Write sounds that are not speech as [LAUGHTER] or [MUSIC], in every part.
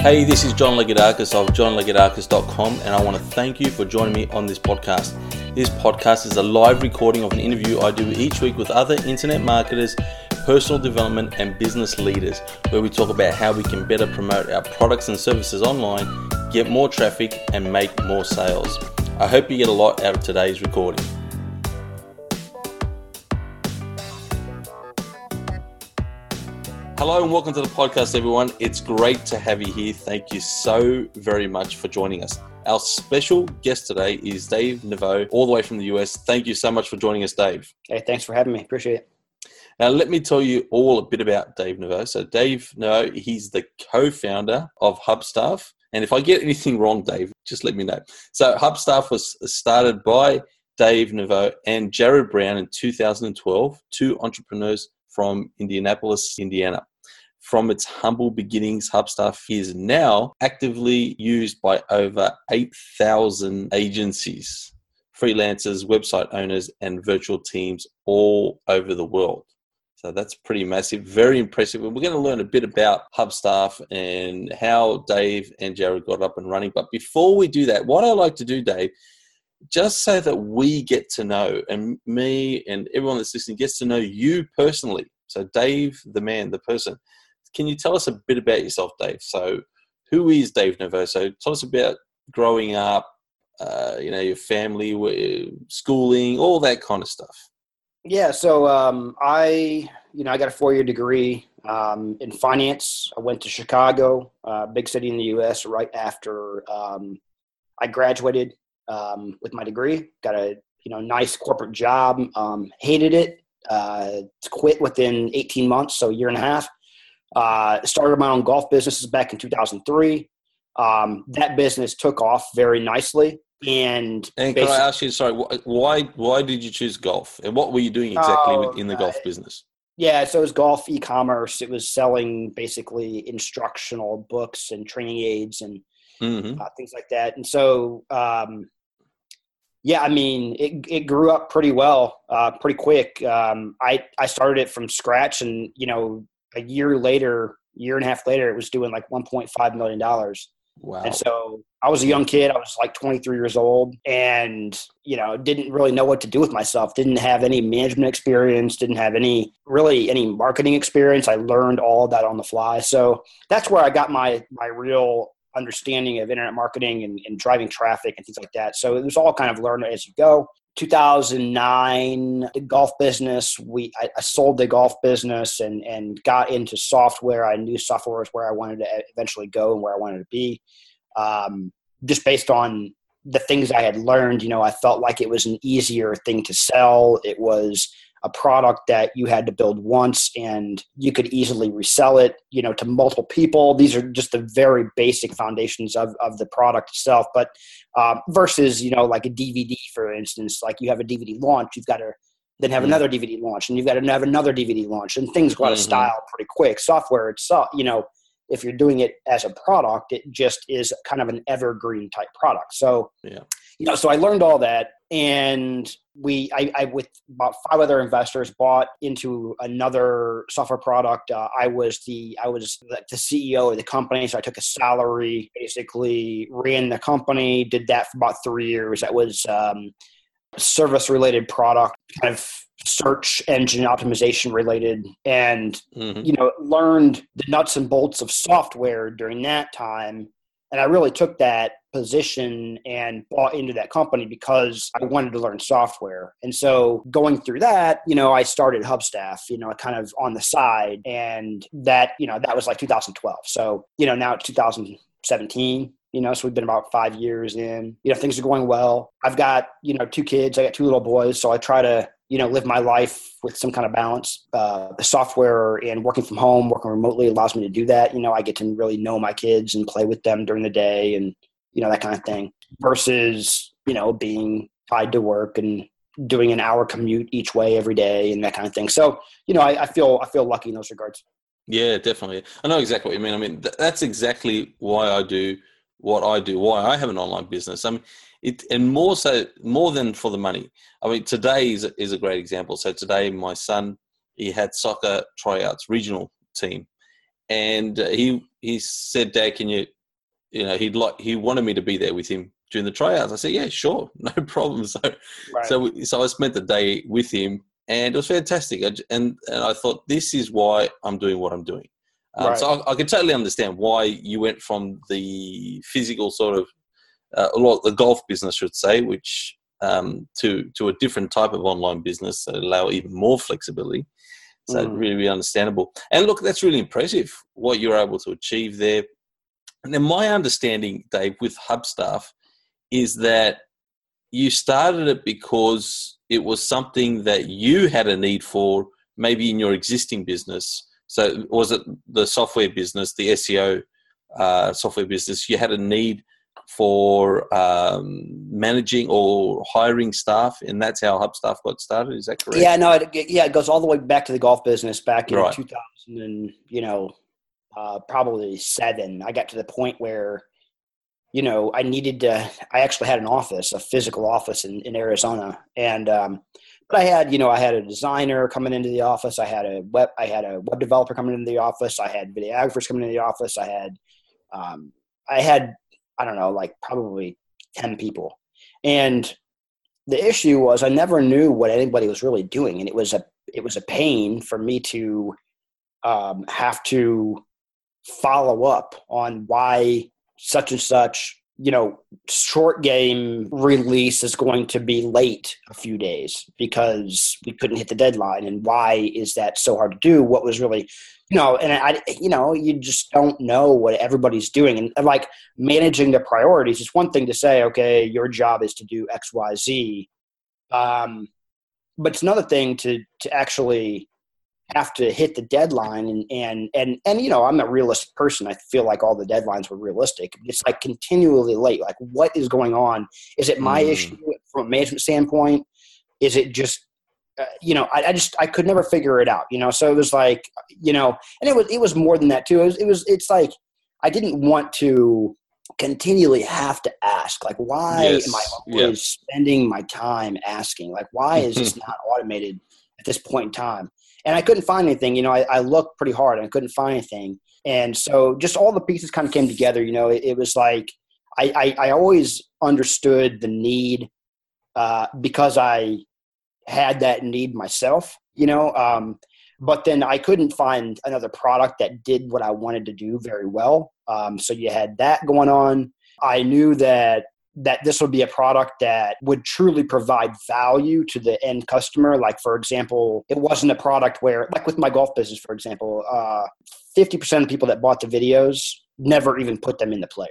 Hey, this is John Lagoudakis of johnlagoudakis.com, and I want to thank you for joining me on this podcast. This podcast is a live recording of an interview I do each week with other internet marketers, personal development, and business leaders, where we talk about how we can better promote our products and services online, get more traffic, and make more sales. I hope you get a lot out of today's recording. Hello and welcome to the podcast, everyone. It's great to have you here. Thank you so very much for joining us. Our special guest today is Dave Nevogt, all the way from the US. Thank you so much for joining us, Dave. Hey, thanks for having me. Appreciate it. Now, let me tell you all a bit about Dave Nevogt. So, Dave Nevogt, he's the co founder of Hubstaff. And if I get anything wrong, Dave, just let me know. So, Hubstaff was started by Dave Nevogt and Jared Brown in 2012, two entrepreneurs from Indianapolis, Indiana from its humble beginnings, Hubstaff is now actively used by over 8,000 agencies, freelancers, website owners, and virtual teams all over the world. So that's pretty massive, very impressive. And we're going to learn a bit about Hubstaff and how Dave and Jared got up and running. But before we do that, what I like to do, Dave, just so that we get to know, and me and everyone that's listening gets to know you personally. So, Dave, the man, the person, can you tell us a bit about yourself, Dave? So, who is Dave So, Tell us about growing up, uh, you know, your family, schooling, all that kind of stuff. Yeah, so um, I, you know, I got a four-year degree um, in finance. I went to Chicago, uh, big city in the U.S. Right after um, I graduated um, with my degree, got a you know nice corporate job. Um, hated it. Uh, quit within 18 months, so a year and a half. Uh, started my own golf businesses back in 2003. Um, that business took off very nicely. And, and can I ask you, sorry, why why did you choose golf, and what were you doing exactly uh, in the golf business? Yeah, so it was golf e-commerce. It was selling basically instructional books and training aids and mm-hmm. uh, things like that. And so, um, yeah, I mean, it it grew up pretty well, uh, pretty quick. Um, I I started it from scratch, and you know, a year later, year and a half later, it was doing like 1.5 million dollars. Wow. And so I was a young kid. I was like 23 years old and, you know, didn't really know what to do with myself. Didn't have any management experience, didn't have any really any marketing experience. I learned all that on the fly. So that's where I got my, my real understanding of internet marketing and, and driving traffic and things like that. So it was all kind of learn as you go. 2009 the golf business we I, I, sold the golf business and and got into software. I knew software was where i wanted to eventually go and where i wanted to be. Um, just based on the things i had learned you know i felt like it was an easier thing to sell. It was a product that you had to build once and you could easily resell it you know to multiple people. These are just the very basic foundations of, of the product itself. But um, versus you know like a dvd for instance like you have a dvd launch you've got to then have mm-hmm. another dvd launch and you've got to have another dvd launch and things go out of mm-hmm. style pretty quick. Software itself you know if you're doing it as a product it just is kind of an evergreen type product. So yeah. you know so i learned all that and we I, I, with about five other investors bought into another software product. Uh, i was the i was the ceo of the company so i took a salary basically ran the company did that for about three years. That was um, service related product kind of search engine optimization related. And mm-hmm. you know learned the nuts and bolts of software during that time and I really took that position and bought into that company because I wanted to learn software. And so going through that, you know, I started Hubstaff, you know, kind of on the side. And that, you know, that was like 2012. So, you know, now it's 2017 you know so we've been about five years in you know things are going well i've got you know two kids i got two little boys so i try to you know live my life with some kind of balance. Uh, the software and working from home working remotely allows me to do that. You know i get to really know my kids and play with them during the day and you know that kind of thing versus you know being tied to work and doing an hour commute each way every day and that kind of thing. So you know i, I feel i feel lucky in those regards. Yeah definitely. I know exactly what you mean. I mean th- that's exactly why i do what i do why i have an online business. I mean it and more so more than for the money. I mean, today is, is a great example. So today, my son he had soccer tryouts, regional team, and he he said, "Dad, can you, you know, he'd like he wanted me to be there with him during the tryouts." I said, "Yeah, sure, [LAUGHS] no problem." So, right. so so I spent the day with him, and it was fantastic. And and I thought this is why I'm doing what I'm doing. Um, right. So I, I can totally understand why you went from the physical sort of uh, a lot the golf business, should say, which um, to to a different type of online business that allow even more flexibility. So mm. really, really understandable. And look, that's really impressive what you're able to achieve there. And then my understanding, Dave, with Hubstaff is that you started it because it was something that you had a need for, maybe in your existing business. So was it the software business, the SEO uh, software business? You had a need for um, managing or hiring staff, and that's how Hubstaff got started. Is that correct? Yeah, no, it, yeah, it goes all the way back to the golf business back in right. 2000 and you know uh, probably seven. I got to the point where you know I needed to. I actually had an office, a physical office in, in Arizona, and um, but I had you know I had a designer coming into the office. I had a web I had a web developer coming into the office. I had videographers coming into the office. I had um, I had I don't know, like probably 10 people. And the issue was I never knew what anybody was really doing. And it was a, it was a pain for me to um, have to follow up on why such and such you know, short game release is going to be late a few days because we couldn't hit the deadline. And why is that so hard to do? What was really, you know, and I, you know, you just don't know what everybody's doing. And like managing the priorities, it's one thing to say, okay, your job is to do X, Y, Z. Um, but it's another thing to, to actually have to hit the deadline and and and and you know i'm a realistic person. I feel like all the deadlines were realistic. It's like continually late. Like what is going on? Is it my mm. issue from a management standpoint? Is it just uh, you know I, I, just i could never figure it out you know? So it was like you know and it was it was more than that too. It was, it was it's like i didn't want to continually have to ask like why yes. am i always spending my time asking? Like why is this [LAUGHS] not automated at this point in time and I couldn't find anything. You know, I, I, looked pretty hard and I couldn't find anything. And so just all the pieces kind of came together. You know, it, it was like I, I, I, always understood the need uh, because I had that need myself. You know, um, but then I couldn't find another product that did what I wanted to do very well. Um, so you had that going on. I knew that that this would be a product that would truly provide value to the end customer. Like, for example, it wasn't a product where, like with my golf business, for example, uh, 50% of people that bought the videos never even put them in the player.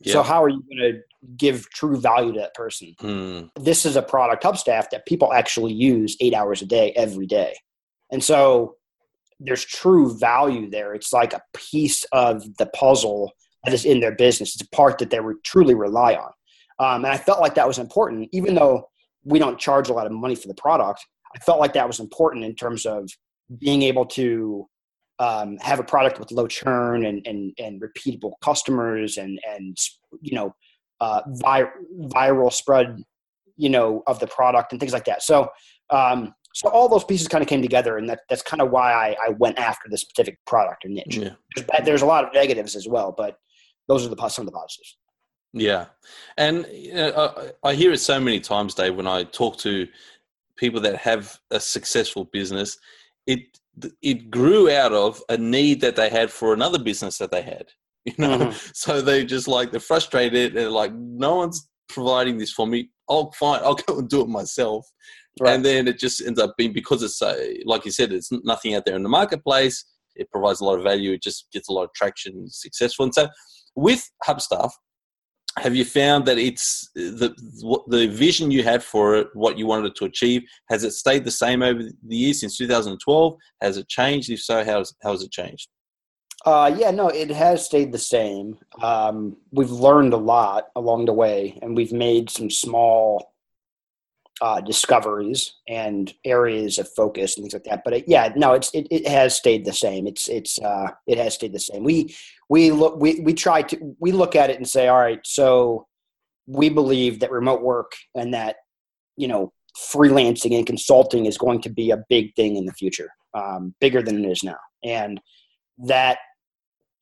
Yeah. So, how are you going to give true value to that person? Hmm. This is a product Hubstaff that people actually use eight hours a day, every day. And so, there's true value there. It's like a piece of the puzzle that is in their business. It's a part that they re- truly rely on. Um, and I felt like that was important, even though we don't charge a lot of money for the product. I felt like that was important in terms of being able to um, have a product with low churn and, and, and repeatable customers and, and you know, uh, vi- viral spread, you know, of the product and things like that. So, um, so all those pieces kind of came together, and that, that's kind of why I, I went after this specific product or niche. Yeah. There's, there's, a lot of negatives as well, but those are the some of the positives. Yeah, and you know, I, I hear it so many times, Dave, when I talk to people that have a successful business. It it grew out of a need that they had for another business that they had. [LAUGHS] You know, mm-hmm. so they just like they're frustrated and like no one's providing this for me. I'll find I'll [LAUGHS] go and do it myself. Right. And then it just ends up being because it's so, like you said, it's nothing out there in the marketplace. It provides a lot of value. It just gets a lot of traction, successful. And so with Hubstaff, have you found that it's the the vision you had for it, what you wanted to achieve, has it stayed the same over the years since 2012? Has it changed? If so, how how has it changed? Uh, yeah, no, it has stayed the same. Um, we've learned a lot along the way, and we've made some small uh, discoveries and areas of focus and things like that. But it, yeah, no, it's it, it has stayed the same. It's it's uh, it has stayed the same. We we look we we try to we look at it and say, all right, so we believe that remote work and that you know freelancing and consulting is going to be a big thing in the future, um, bigger than it is now, and that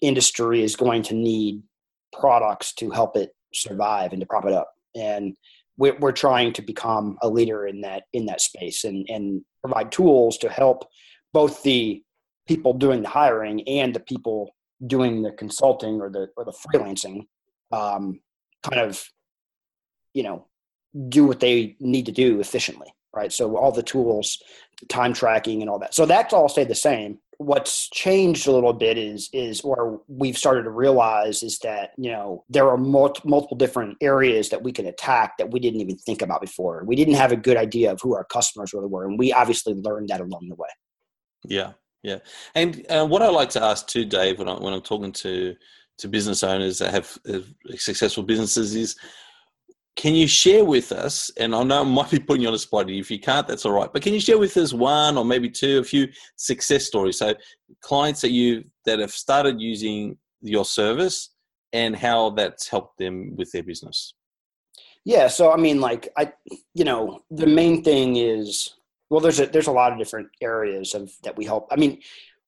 industry is going to need products to help it survive and to prop it up. And we're, we're trying to become a leader in that in that space and and provide tools to help both the people doing the hiring and the people doing the consulting or the or the freelancing um, kind of you know do what they need to do efficiently right? So all the tools time tracking and all that. So that's all stayed the same what's changed a little bit is is or we've started to realize is that you know there are multi, multiple different areas that we can attack that we didn't even think about before. We didn't have a good idea of who our customers really were and we obviously learned that along the way. Yeah yeah. And uh, what i like to ask too dave when, I, when i'm talking to to business owners that have, have successful businesses is can you share with us, and I know I might be putting you on a spot, if you can't, that's all right, but can you share with us one or maybe two, a few success stories? So clients that you that have started using your service and how that's helped them with their business. Yeah, so I mean, like I, you know, the main thing is well, there's a there's a lot of different areas of that we help. I mean,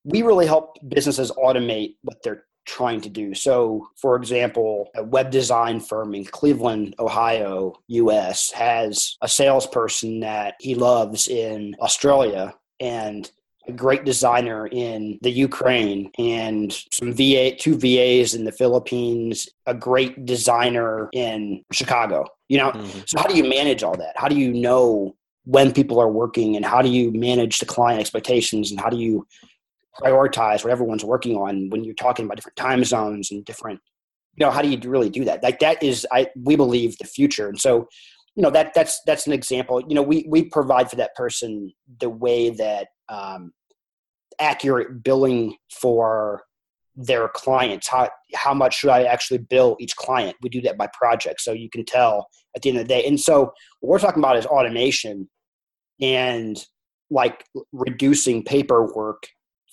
we really help businesses automate what they're trying to do. So, for example, a web design firm in Cleveland, Ohio, US, has a salesperson that he loves in Australia and a great designer in the Ukraine and some VA two VAs in the Philippines, a great designer in Chicago. You know, mm-hmm. so how do you manage all that? How do you know when people are working and how do you manage the client expectations and how do you prioritize what everyone's working on when you're talking about different time zones and different you know how do you really do that? Like that is i we believe the future. And so you know that that's that's an example. You know we we provide for that person the way that um, accurate billing for their clients. How how much should i actually bill each client? We do that by project so you can tell at the end of the day. And so what we're talking about is automation and like reducing paperwork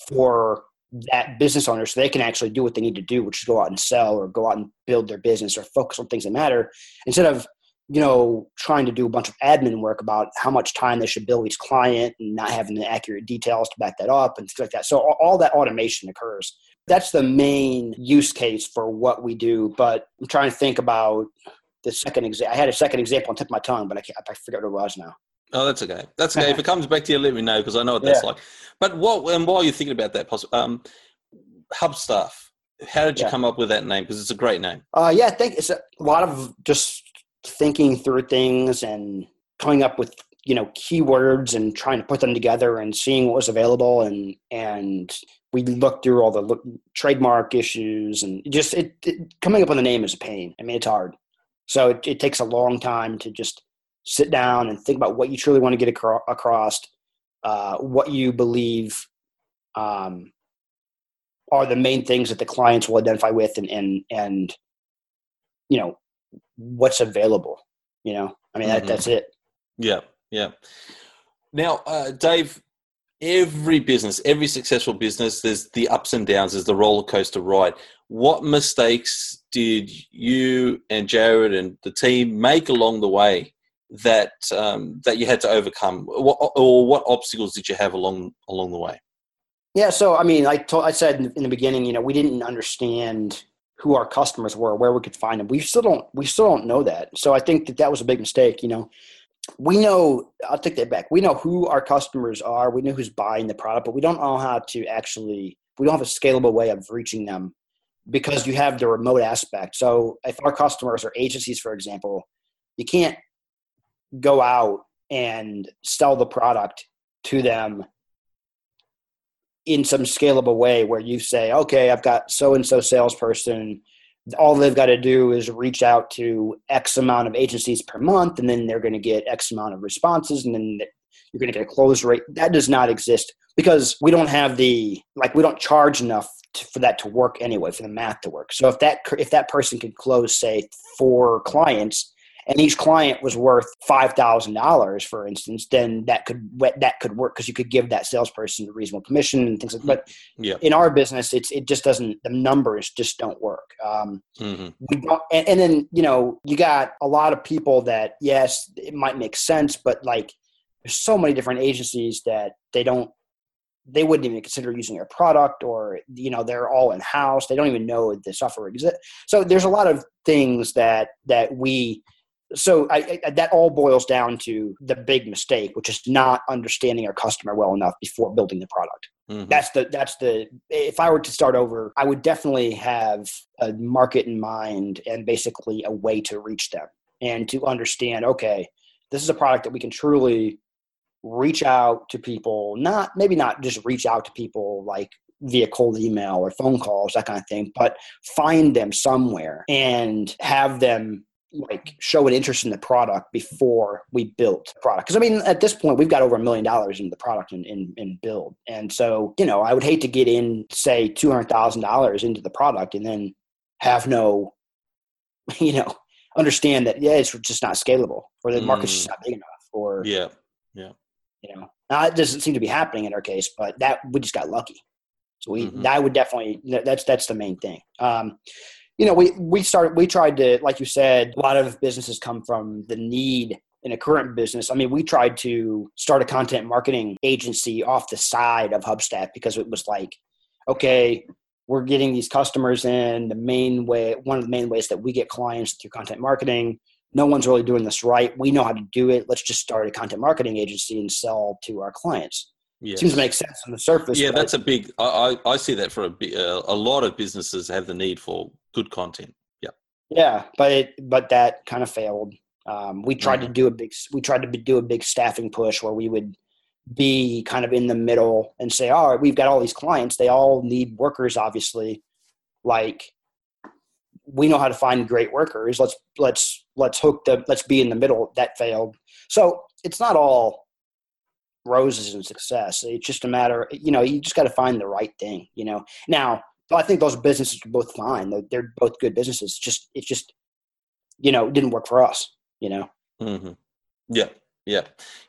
for that business owner so they can actually do what they need to do, which is go out and sell or go out and build their business or focus on things that matter instead of you know trying to do a bunch of admin work about how much time they should bill each client and not having the accurate details to back that up and things like that. So all that automation occurs. That's the main use case for what we do but i'm trying to think about the second example i had a second example on tip of my tongue but i, can't, I forget what it was now Oh, that's okay. That's okay. if it comes back to you, let me know because I know what that's yeah. like. But what and while you're thinking about that, possible um, Hubstaff. How did you yeah. come up with that name? Because it's a great name. Uh, yeah, I think it's a lot of just thinking through things and coming up with you know keywords and trying to put them together and seeing what was available and and we looked through all the look, trademark issues and just it, it, coming up with a name is a pain. I mean, it's hard. So it, it takes a long time to just sit down and think about what you truly want to get acro- across, uh, what you believe um, are the main things that the clients will identify with, and and and you know what's available. You know, I mean mm-hmm. that, that's it. Yeah, yeah. Now, uh, Dave, every business, every successful business, there's the ups and downs, there's the roller coaster ride. What mistakes did you and Jared and the team make along the way that um, that you had to overcome, what, or what obstacles did you have along along the way? Yeah, so I mean, I told, I said in the beginning, you know, we didn't understand who our customers were, where we could find them. We still don't we still don't know that. So I think that that was a big mistake. You know, we know I'll take that back. We know who our customers are. We know who's buying the product, but we don't know how to actually. We don't have a scalable way of reaching them because you have the remote aspect. So if our customers are agencies, for example, you can't go out and sell the product to them in some scalable way where you say, okay, I've got so and so salesperson. All they've got to do is reach out to X amount of agencies per month, and then they're going to get X amount of responses, and then you're going to get a close rate. That does not exist because we don't have the like we don't charge enough for that to work anyway for the math to work. So if that if that person could close say four clients and each client was worth five thousand dollars, for instance, then that could that could work because you could give that salesperson a reasonable commission and things like. That. But yeah. in our business, it's it just doesn't. The numbers just don't work. Um, mm-hmm. we don't, and, and then you know you got a lot of people that yes, it might make sense, but like there's so many different agencies that they don't they wouldn't even consider using our product or you know they're all in house they don't even know the software exists so there's a lot of things that that we so I, I, that all boils down to the big mistake which is not understanding our customer well enough before building the product mm-hmm. that's the that's the if i were to start over i would definitely have a market in mind and basically a way to reach them and to understand okay this is a product that we can truly reach out to people not maybe not just reach out to people like via cold email or phone calls that kind of thing but find them somewhere and have them like show an interest in the product before we built the product because i mean at this point we've got over a million dollars in the product in, in, in build and so you know i would hate to get in say $200000 into the product and then have no [LAUGHS] you know understand that yeah it's just not scalable or the market's just mm. not big enough or yeah yeah you know, now it doesn't seem to be happening in our case, but that we just got lucky. So we, mm-hmm. that would definitely, that's, that's the main thing. Um, you know, we, we started, we tried to, like you said, a lot of businesses come from the need in a current business. I mean, we tried to start a content marketing agency off the side of Hubstaff because it was like, okay, we're getting these customers in the main way, one of the main ways that we get clients through content marketing no one's really doing this right. We know how to do it. Let's just start a content marketing agency and sell to our clients. Yes. Seems to make sense on the surface. Yeah, that's a big. I, I see that for a uh, a lot of businesses have the need for good content. Yeah. Yeah, but it, but that kind of failed. Um, we tried mm-hmm. to do a big. We tried to do a big staffing push where we would be kind of in the middle and say, all right, we've got all these clients. They all need workers, obviously. Like we know how to find great workers. Let's let's let's hook the let's be in the middle. That failed. So it's not all roses and success. It's just a matter, you know, you just got to find the right thing. You know. Now, I think those businesses are both fine. They're, they're both good businesses. It's just it's just you know it didn't work for us. You know. Mm-hmm. Yeah. Yeah,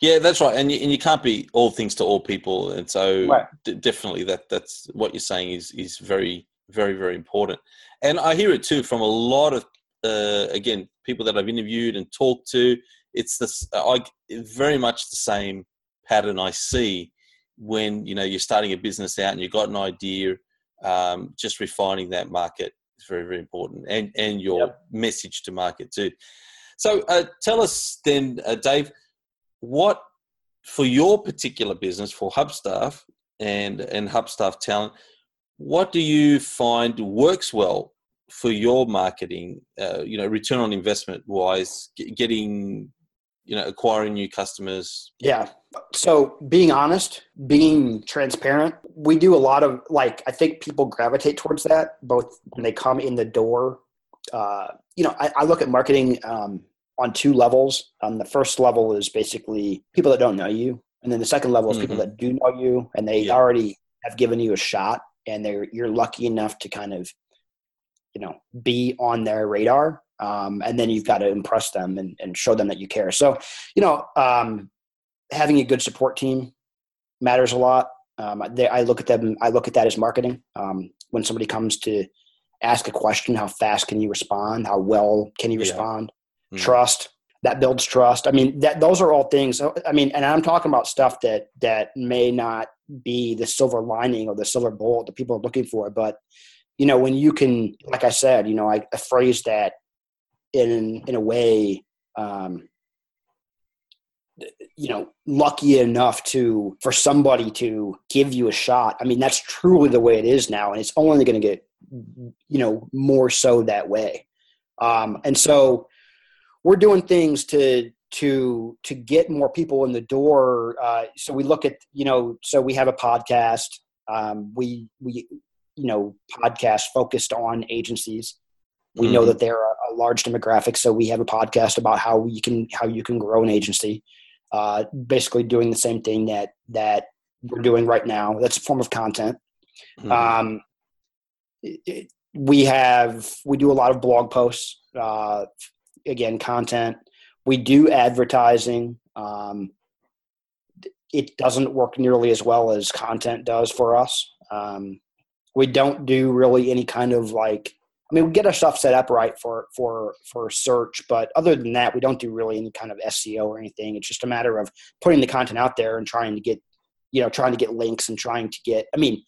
yeah, that's right, and you, and you can't be all things to all people, and so right. d- definitely that that's what you're saying is is very very very important and i hear it too from a lot of uh, again people that i've interviewed and talked to it's this i very much the same pattern i see when you know you're starting a business out and you've got an idea um, just refining that market is very very important and and your yep. message to market too so uh, tell us then uh, dave what for your particular business for hubstaff and and hubstaff talent what do you find works well for your marketing uh, you know return on investment wise getting you know acquiring new customers. Yeah. So being honest being transparent we do a lot of like i think people gravitate towards that both when they come in the door. Uh, you know I, I, look at marketing um, on two levels. Um, the first level is basically people that don't know you and then the second level is mm-hmm. people that do know you and they yeah. already have given you a shot and they're you're lucky enough to kind of you know be on their radar um, and then you've got to impress them and, and show them that you care so you know um, having a good support team matters a lot um, they, i look at them i look at that as marketing um, when somebody comes to ask a question how fast can you respond how well can you respond yeah. mm-hmm. trust that builds trust i mean that those are all things i mean and i'm talking about stuff that that may not be the silver lining or the silver bullet that people are looking for. But you know, when you can, like I said, you know, I, I phrase that in in a way, um, you know, lucky enough to for somebody to give you a shot. I mean, that's truly the way it is now, and it's only going to get you know more so that way. Um, and so we're doing things to to to get more people in the door. Uh, so we look at you know, so we have a podcast. Um, we we you know podcast focused on agencies. We mm-hmm. know that they're a, a, large demographic, so we have a podcast about how you can how you can grow an agency. Uh, basically, doing the same thing that that we're doing right now. That's a form of content. Mm-hmm. Um, it, we have we do a lot of blog posts. Uh, again, content we do advertising. Um, it doesn't work nearly as well as content does for us. Um, we don't do really any kind of like I mean, we get our stuff set up right for for for search, but other than that, we don't do really any kind of SEO or anything. It's just a matter of putting the content out there and trying to get you know, trying to get links and trying to get, I mean,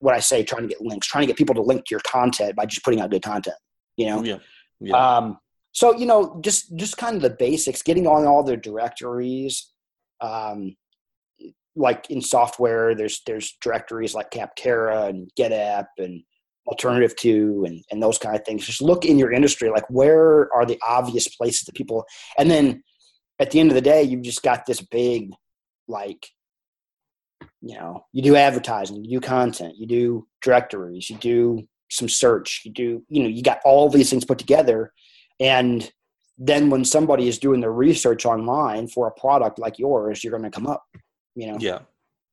what I say, trying to get links, trying to get people to link to your content by just putting out good content, you know? Yeah. yeah. Um, so, you know, just, just kind of the basics, getting on all their directories. Um, like in software, there's, there's directories like Capterra and GetApp and AlternativeTo and, and those kind of things. Just look in your industry, like where are the obvious places that people, and then at the end of the day, you've just got this big, like, you know, you do advertising, you do content, you do directories, you do some search, you do, you know, you got all these things put together. And then when somebody is doing the research online for a product like yours, you're going to come up, you know? Yeah.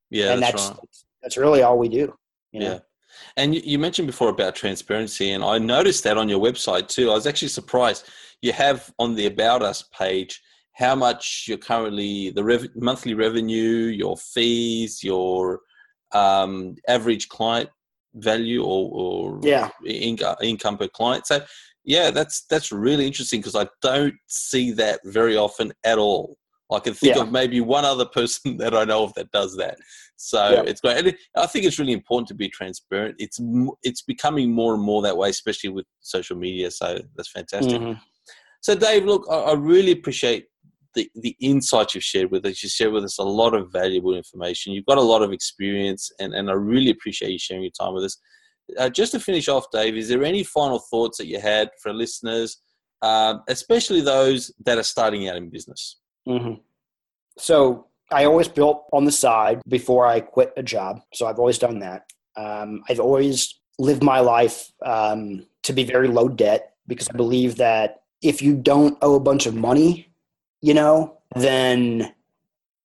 Yeah. And that's, that's, that's really all we do. You know? Yeah. And you mentioned before about transparency, and I noticed that on your website too. I was actually surprised. You have on the About Us page how much you're currently the rev- monthly revenue, your fees, your um, average client value, or, or yeah, income income per client. So yeah, that's that's really interesting because I don't see that very often at all. I can think yeah. of maybe one other person [LAUGHS] that I know of that does that. So yeah. it's great. And I think it's really important to be transparent. It's it's becoming more and more that way, especially with social media. So that's fantastic. Mm-hmm. So Dave, look, I, I really appreciate the, the insights you've shared with us. You shared with us a lot of valuable information. You've got a lot of experience, and, and I really appreciate you sharing your time with us. Uh, just to finish off, Dave, is there any final thoughts that you had for listeners, um, especially those that are starting out in business? Mm-hmm. So I always built on the side before I quit a job. So I've always done that. Um, I've always lived my life um, to be very low debt because I believe that if you don't owe a bunch of money you know, then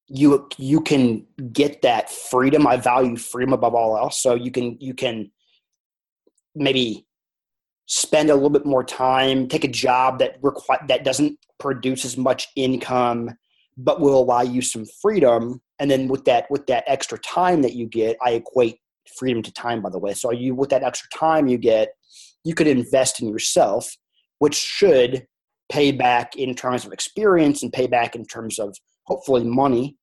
you you can get that freedom. I value freedom above all else. So you can you can maybe spend a little bit more time, take a job that require that doesn't produce as much income, but will allow you some freedom. And then with that with that extra time that you get, I equate freedom to time. By the way, so you with that extra time you get, you could invest in yourself, which should pay back in terms of experience and pay back in terms of hopefully money.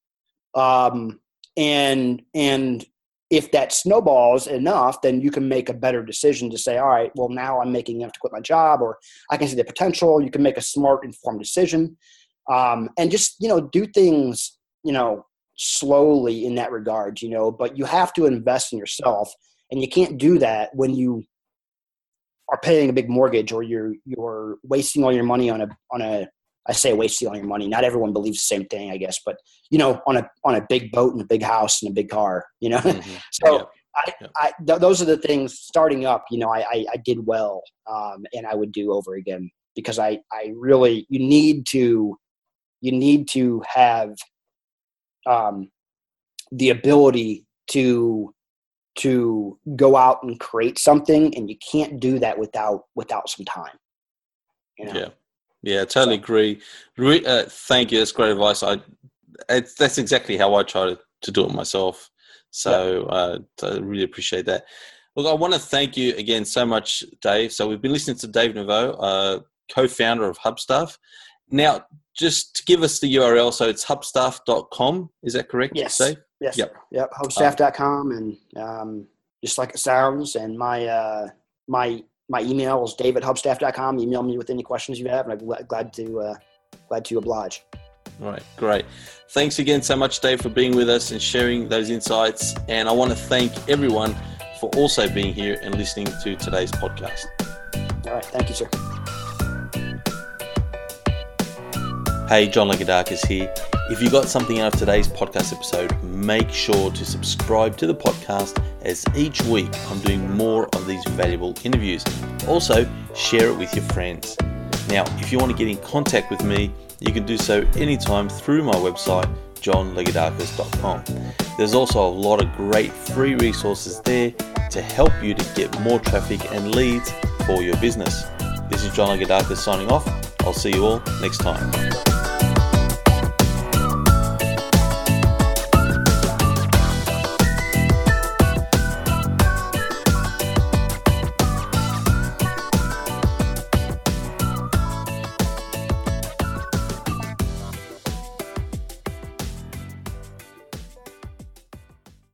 Um, and and if that snowballs enough, then you can make a better decision to say, all right, well now I'm making enough to quit my job, or I can see the potential. You can make a smart, informed decision, um, and just you know do things you know slowly in that regard. You know, but you have to invest in yourself, and you can't do that when you are paying a big mortgage or you're you're wasting all your money on a on a I say waste all your money. Not everyone believes the same thing, I guess, but you know, on a on a big boat and a big house and a big car, you know. Mm-hmm. [LAUGHS] so yeah. I, yeah. I th- those are the things. Starting up, you know, I I, I did well, um, and I would do over again because I I really you need to you need to have um, the ability to to go out and create something and you can't do that without without some time you know? yeah yeah totally agree. Re- uh, thank you. That's great advice. I that's exactly how i try to, to do it myself. So uh, i really appreciate that. Look i want to thank you again so much dave. So we've been listening to dave Nevogt, uh, co-founder of hubstaff now just to give us the url so it's hubstaff.com is that correct yes. Dave? Yes. Yep. Yep. Hubstaff.com and um, just like it sounds. And my uh, my my email is davidhubstaff.com. Email me with any questions you have, and I'm glad to uh, glad to oblige. All right, great. Thanks again so much, Dave, for being with us and sharing those insights. And I want to thank everyone for also being here and listening to today's podcast. All right, thank you, sir. Hey, John Lagoudakis here. If you got something out of today's podcast episode, make sure to subscribe to the podcast as each week I'm doing more of these valuable interviews. Also, share it with your friends. Now, if you want to get in contact with me, you can do so anytime through my website, johnlagoudakis.com. There's also a lot of great free resources there to help you to get more traffic and leads for your business. This is John Lagoudakis signing off. I'll see you all next time.